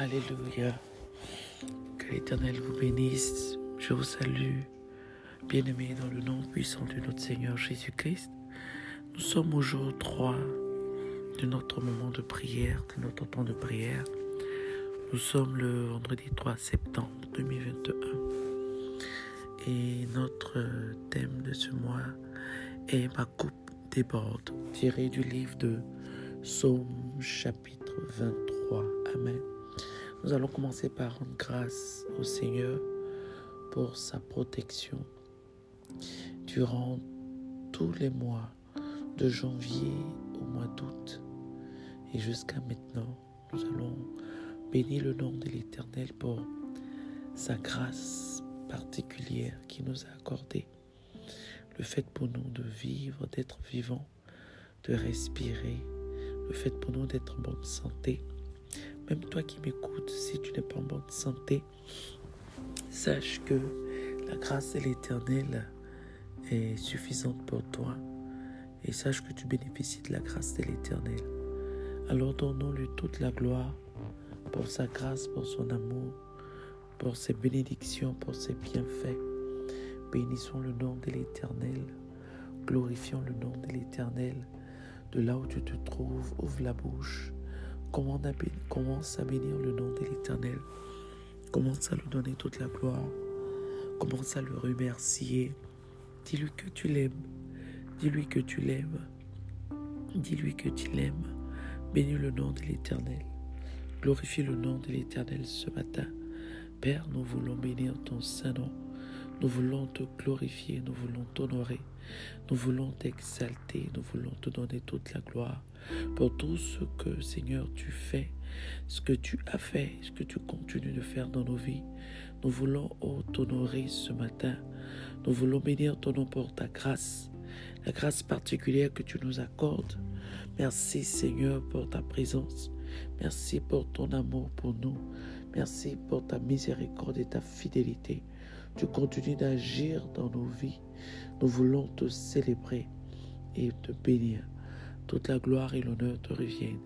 Alléluia. Que l'Éternel vous bénisse. Je vous salue, bien-aimés dans le nom puissant de notre Seigneur Jésus-Christ. Nous sommes au jour 3 de notre moment de prière, de notre temps de prière. Nous sommes le vendredi 3 septembre 2021. Et notre thème de ce mois est Ma coupe déborde, tiré du livre de Psaume chapitre 23. Amen. Nous allons commencer par rendre grâce au Seigneur pour sa protection durant tous les mois de janvier au mois d'août et jusqu'à maintenant. Nous allons bénir le nom de l'Éternel pour sa grâce particulière qui nous a accordé. Le fait pour nous de vivre, d'être vivants, de respirer, le fait pour nous d'être en bonne santé, même toi qui m'écoutes, si tu n'es pas en bonne santé, sache que la grâce de l'Éternel est suffisante pour toi et sache que tu bénéficies de la grâce de l'Éternel. Alors donnons-lui toute la gloire pour sa grâce, pour son amour, pour ses bénédictions, pour ses bienfaits. Bénissons le nom de l'Éternel, glorifions le nom de l'Éternel. De là où tu te trouves, ouvre la bouche Commence à bénir le nom de l'Éternel. Commence à lui donner toute la gloire. Commence à le remercier. Dis-lui que tu l'aimes. Dis-lui que tu l'aimes. Dis-lui que tu l'aimes. Bénis le nom de l'Éternel. Glorifie le nom de l'Éternel ce matin. Père, nous voulons bénir ton saint nom. Nous voulons te glorifier, nous voulons t'honorer, nous voulons t'exalter, nous voulons te donner toute la gloire pour tout ce que, Seigneur, tu fais, ce que tu as fait, ce que tu continues de faire dans nos vies. Nous voulons oh, t'honorer ce matin. Nous voulons bénir ton nom pour ta grâce, la grâce particulière que tu nous accordes. Merci, Seigneur, pour ta présence. Merci pour ton amour pour nous. Merci pour ta miséricorde et ta fidélité. Tu continues d'agir dans nos vies. Nous voulons te célébrer et te bénir. Toute la gloire et l'honneur te reviennent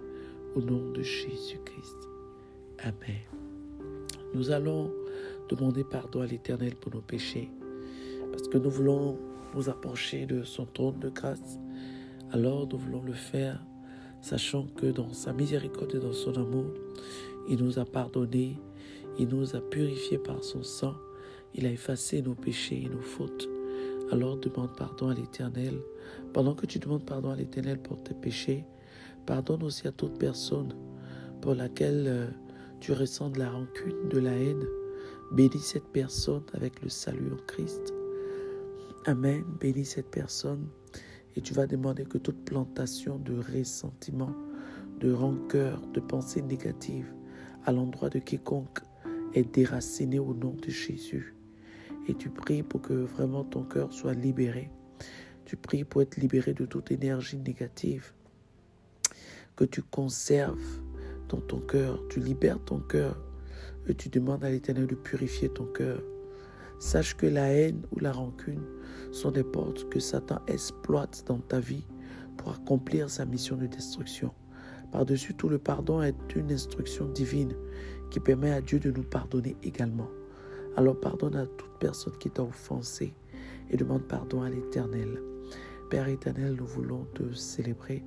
au nom de Jésus-Christ. Amen. Nous allons demander pardon à l'Éternel pour nos péchés parce que nous voulons nous approcher de son trône de grâce. Alors nous voulons le faire sachant que dans sa miséricorde et dans son amour, il nous a pardonné, il nous a purifiés par son sang il a effacé nos péchés et nos fautes. Alors demande pardon à l'Éternel. Pendant que tu demandes pardon à l'Éternel pour tes péchés, pardonne aussi à toute personne pour laquelle euh, tu ressens de la rancune, de la haine. Bénis cette personne avec le salut en Christ. Amen. Bénis cette personne et tu vas demander que toute plantation de ressentiment, de rancœur, de pensée négative à l'endroit de quiconque est déracinée au nom de Jésus et tu pries pour que vraiment ton cœur soit libéré. Tu pries pour être libéré de toute énergie négative que tu conserves dans ton cœur. Tu libères ton cœur et tu demandes à l'Éternel de purifier ton cœur. Sache que la haine ou la rancune sont des portes que Satan exploite dans ta vie pour accomplir sa mission de destruction. Par-dessus tout, le pardon est une instruction divine qui permet à Dieu de nous pardonner également. Alors pardonne à toute personne qui t'a offensé et demande pardon à l'Éternel. Père éternel, nous voulons te célébrer,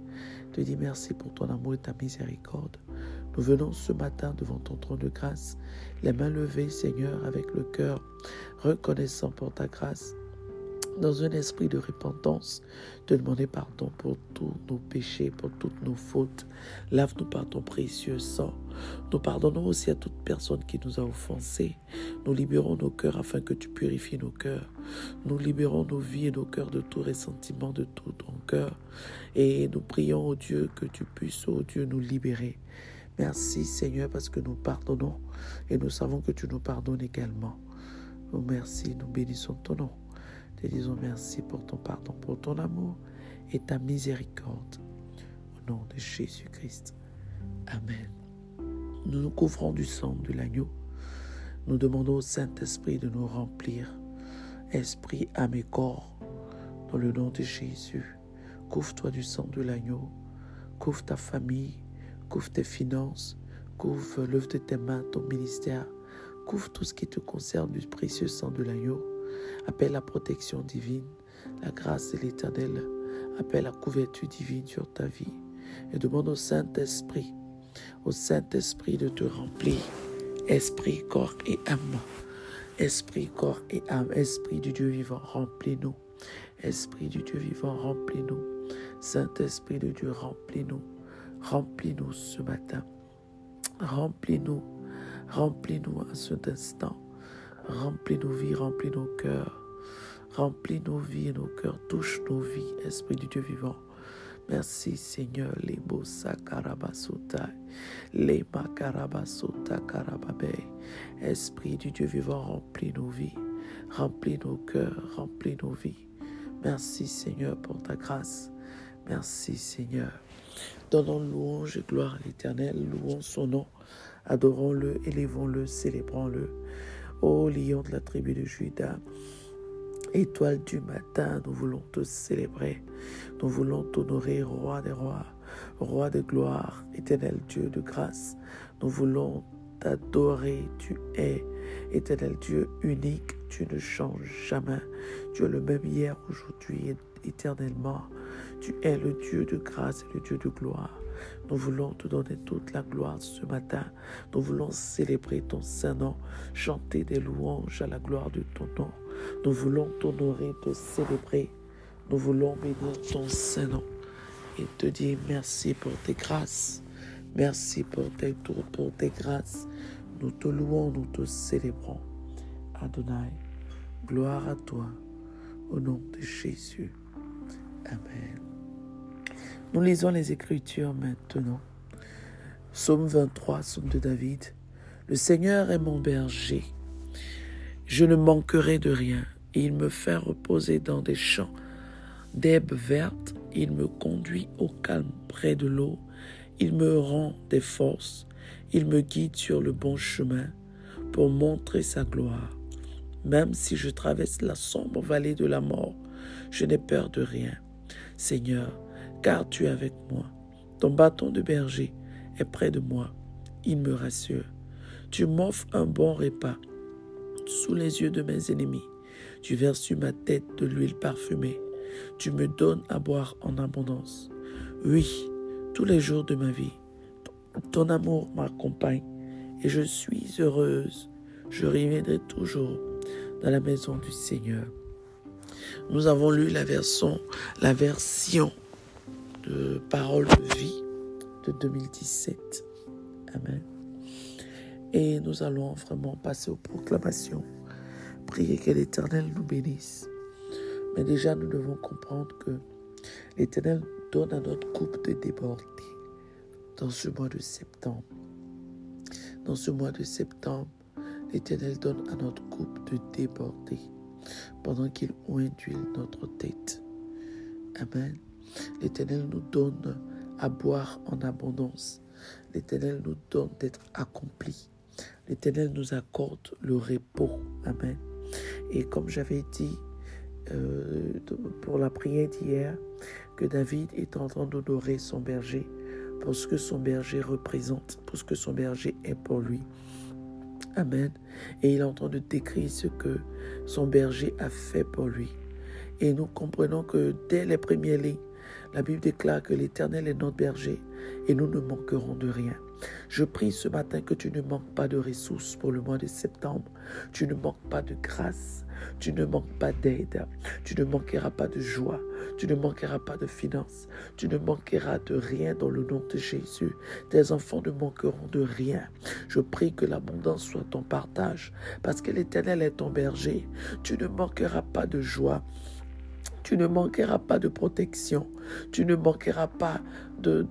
te dire merci pour ton amour et ta miséricorde. Nous venons ce matin devant ton trône de grâce, les mains levées, Seigneur, avec le cœur reconnaissant pour ta grâce dans un esprit de repentance, de demander pardon pour tous nos péchés, pour toutes nos fautes. Lave-nous par ton précieux sang. Nous pardonnons aussi à toute personne qui nous a offensés. Nous libérons nos cœurs afin que tu purifies nos cœurs. Nous libérons nos vies et nos cœurs de tout ressentiment, de tout ton cœur. Et nous prions, au Dieu, que tu puisses, ô Dieu, nous libérer. Merci Seigneur parce que nous pardonnons et nous savons que tu nous pardonnes également. merci, nous bénissons ton nom. Te disons merci pour ton pardon, pour ton amour et ta miséricorde. Au nom de Jésus-Christ. Amen. Nous nous couvrons du sang de l'agneau. Nous demandons au Saint-Esprit de nous remplir. Esprit, âme et corps. Dans le nom de Jésus. Couvre-toi du sang de l'agneau. Couvre ta famille. Couvre tes finances. Couvre l'œuvre de tes mains, ton ministère. Couvre tout ce qui te concerne du précieux sang de l'agneau. Appelle la protection divine, la grâce de l'Éternel. Appelle la couverture divine sur ta vie. Et demande au Saint-Esprit, au Saint-Esprit de te remplir, esprit, corps et âme. Esprit, corps et âme, Esprit du Dieu vivant, remplis-nous. Esprit du Dieu vivant, remplis-nous. Saint-Esprit de Dieu, remplis-nous. Remplis-nous ce matin. Remplis-nous. Remplis-nous à cet instant. Remplis nos vies, remplis nos cœurs. Remplis nos vies et nos cœurs. Touche nos vies, Esprit du Dieu vivant. Merci Seigneur, les sakarabasuta, les makarabasuta karababe. Esprit du Dieu vivant, remplis nos vies, remplis nos cœurs, remplis nos vies. Merci Seigneur pour ta grâce. Merci Seigneur. Donnons louange et gloire à l'Éternel, louons son nom, adorons-le, élevons-le, célébrons-le. Ô lion de la tribu de Judas, Étoile du matin, nous voulons te célébrer. Nous voulons t'honorer, roi des rois, roi de gloire, éternel Dieu de grâce. Nous voulons t'adorer. Tu es éternel Dieu unique. Tu ne changes jamais. Tu es le même hier, aujourd'hui et éternellement. Tu es le Dieu de grâce et le Dieu de gloire. Nous voulons te donner toute la gloire ce matin. Nous voulons célébrer ton saint nom, chanter des louanges à la gloire de ton nom. Nous voulons t'honorer, te célébrer. Nous voulons bénir ton Saint-Nom et te dire merci pour tes grâces. Merci pour tes tours, pour tes grâces. Nous te louons, nous te célébrons. Adonai, gloire à toi, au nom de Jésus. Amen. Nous lisons les Écritures maintenant. Psaume 23, Psaume de David. Le Seigneur est mon berger. Je ne manquerai de rien. Il me fait reposer dans des champs d'herbes vertes. Il me conduit au calme près de l'eau. Il me rend des forces. Il me guide sur le bon chemin pour montrer sa gloire. Même si je traverse la sombre vallée de la mort, je n'ai peur de rien. Seigneur, car tu es avec moi. Ton bâton de berger est près de moi. Il me rassure. Tu m'offres un bon repas sous les yeux de mes ennemis. Tu verses sur ma tête de l'huile parfumée. Tu me donnes à boire en abondance. Oui, tous les jours de ma vie, ton amour m'accompagne et je suis heureuse. Je reviendrai toujours dans la maison du Seigneur. Nous avons lu la version, la version Parole de vie de 2017. Amen. Et nous allons vraiment passer aux proclamations. Prier que l'Éternel nous bénisse. Mais déjà, nous devons comprendre que l'Éternel donne à notre coupe de déborder dans ce mois de septembre. Dans ce mois de septembre, l'Éternel donne à notre coupe de déborder pendant qu'il induit notre tête. Amen. L'Éternel nous donne à boire en abondance. L'Éternel nous donne d'être accomplis l'Éternel nous accorde le repos. Amen. Et comme j'avais dit euh, pour la prière d'hier, que David est en train d'honorer son berger pour ce que son berger représente, pour ce que son berger est pour lui. Amen. Et il est en train de décrire ce que son berger a fait pour lui. Et nous comprenons que dès les premières lignes, la Bible déclare que l'Éternel est notre berger et nous ne manquerons de rien. Je prie ce matin que tu ne manques pas de ressources pour le mois de septembre. Tu ne manques pas de grâce. Tu ne manques pas d'aide. Tu ne manqueras pas de joie. Tu ne manqueras pas de finances. Tu ne manqueras de rien dans le nom de Jésus. Tes enfants ne manqueront de rien. Je prie que l'abondance soit ton partage parce que l'Éternel est ton berger. Tu ne manqueras pas de joie. Tu ne manqueras pas de protection. Tu ne manqueras pas de,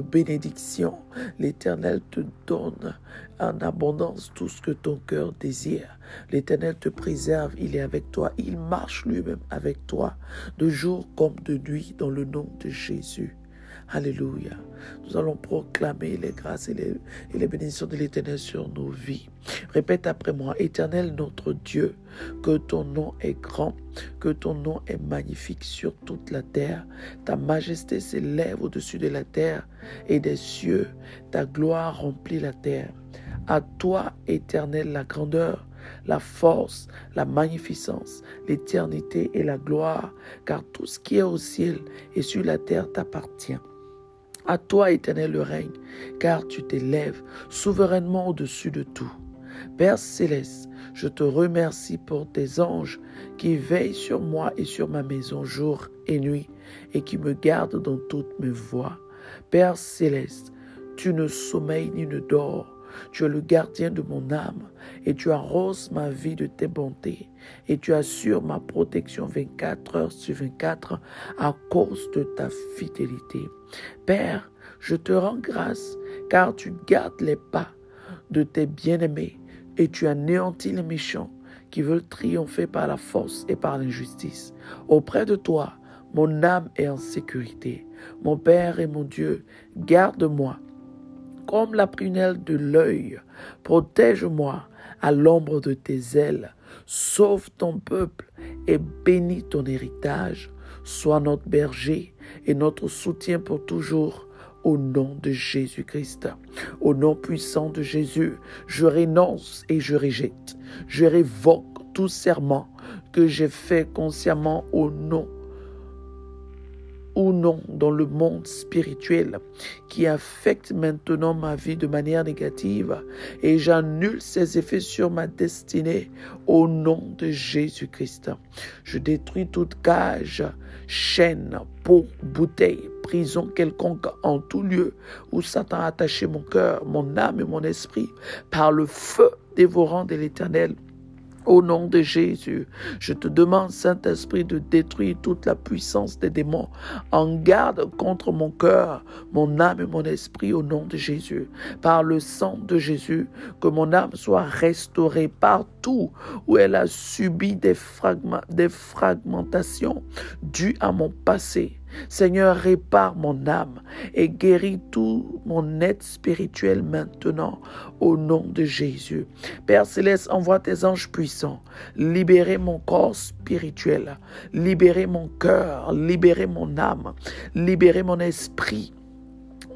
bénédiction. L'Éternel te donne en abondance tout ce que ton cœur désire. L'Éternel te préserve, il est avec toi, il marche lui-même avec toi, de jour comme de nuit, dans le nom de Jésus. Alléluia. Nous allons proclamer les grâces et les, et les bénédictions de l'Éternel sur nos vies. Répète après moi, Éternel notre Dieu, que ton nom est grand, que ton nom est magnifique sur toute la terre. Ta majesté s'élève au-dessus de la terre et des cieux. Ta gloire remplit la terre. À toi, Éternel, la grandeur, la force, la magnificence, l'éternité et la gloire, car tout ce qui est au ciel et sur la terre t'appartient. À toi, éternel, règne, car tu t'élèves souverainement au-dessus de tout. Père céleste, je te remercie pour tes anges qui veillent sur moi et sur ma maison jour et nuit et qui me gardent dans toutes mes voies. Père céleste, tu ne sommeilles ni ne dors. Tu es le gardien de mon âme et tu arroses ma vie de tes bontés et tu assures ma protection 24 heures sur 24 à cause de ta fidélité. Père, je te rends grâce car tu gardes les pas de tes bien-aimés et tu anéantis les méchants qui veulent triompher par la force et par l'injustice. Auprès de toi, mon âme est en sécurité. Mon Père et mon Dieu, garde-moi comme la prunelle de l'œil. Protège-moi à l'ombre de tes ailes. Sauve ton peuple et bénis ton héritage. Sois notre berger et notre soutien pour toujours. Au nom de Jésus-Christ, au nom puissant de Jésus, je renonce et je rejette. Je révoque tout serment que j'ai fait consciemment au nom ou non dans le monde spirituel qui affecte maintenant ma vie de manière négative et j'annule ses effets sur ma destinée au nom de Jésus-Christ. Je détruis toute cage, chaîne, peau, bouteille, prison quelconque en tout lieu où Satan a attaché mon cœur, mon âme et mon esprit par le feu dévorant de l'Éternel au nom de Jésus, je te demande, Saint-Esprit, de détruire toute la puissance des démons. En garde contre mon cœur, mon âme et mon esprit au nom de Jésus. Par le sang de Jésus, que mon âme soit restaurée partout où elle a subi des, des fragmentations dues à mon passé Seigneur, répare mon âme et guéris tout mon être spirituel maintenant au nom de Jésus. Père céleste, envoie tes anges puissants, libérer mon corps spirituel, libérer mon cœur, libérer mon âme, libérer mon esprit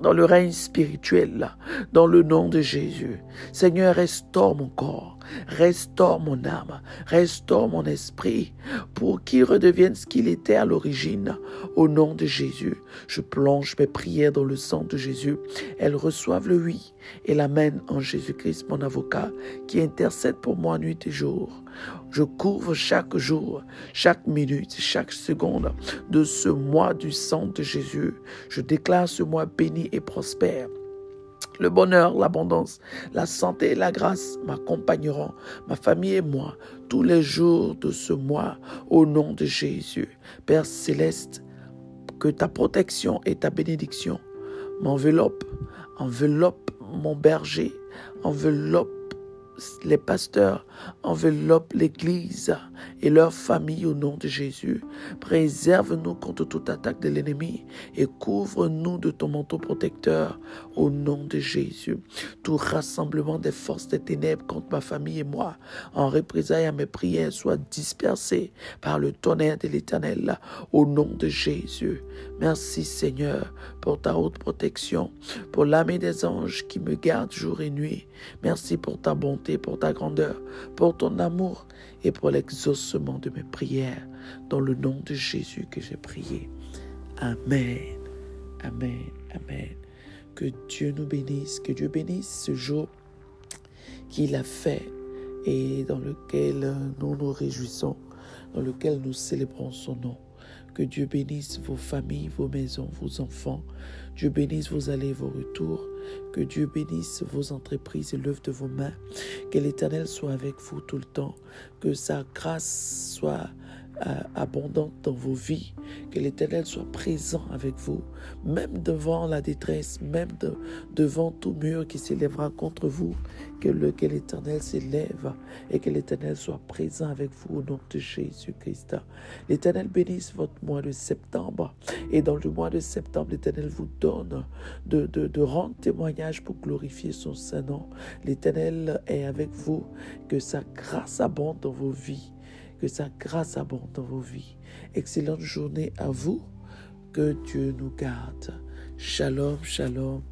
dans le règne spirituel, dans le nom de Jésus. Seigneur, restaure mon corps, restaure mon âme, restaure mon esprit, pour qu'il redevienne ce qu'il était à l'origine. Au nom de Jésus, je plonge mes prières dans le sang de Jésus. Elles reçoivent le oui et l'amène en Jésus-Christ, mon avocat, qui intercède pour moi nuit et jour. Je couvre chaque jour, chaque minute, chaque seconde de ce mois du sang de Jésus. Je déclare ce mois béni et prospère. Le bonheur, l'abondance, la santé et la grâce m'accompagneront, ma famille et moi, tous les jours de ce mois, au nom de Jésus. Père céleste, que ta protection et ta bénédiction m'enveloppent, enveloppe mon berger, enveloppe les pasteurs enveloppent l'Église et leur famille au nom de Jésus. Préserve-nous contre toute attaque de l'ennemi et couvre-nous de ton manteau protecteur au nom de Jésus. Tout rassemblement des forces des ténèbres contre ma famille et moi, en représailles à mes prières, soit dispersé par le tonnerre de l'Éternel au nom de Jésus. Merci Seigneur pour ta haute protection, pour l'âme des anges qui me gardent jour et nuit. Merci pour ta bonté pour ta grandeur, pour ton amour et pour l'exaucement de mes prières. Dans le nom de Jésus que j'ai prié. Amen. Amen. Amen. Que Dieu nous bénisse, que Dieu bénisse ce jour qu'il a fait et dans lequel nous nous réjouissons, dans lequel nous célébrons son nom. Que Dieu bénisse vos familles, vos maisons, vos enfants. Dieu bénisse vos allées et vos retours. Que Dieu bénisse vos entreprises et l'œuvre de vos mains. Que l'Éternel soit avec vous tout le temps. Que sa grâce soit abondante dans vos vies, que l'Éternel soit présent avec vous, même devant la détresse, même devant tout mur qui s'élèvera contre vous, que l'Éternel s'élève et que l'Éternel soit présent avec vous au nom de Jésus-Christ. L'Éternel bénisse votre mois de septembre. Et dans le mois de septembre, l'Éternel vous donne de, de, de rendre témoignage pour glorifier son Saint-Nom. L'Éternel est avec vous, que sa grâce abonde dans vos vies que sa grâce abonde dans vos vies. Excellente journée à vous. Que Dieu nous garde. Shalom, shalom.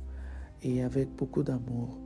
Et avec beaucoup d'amour.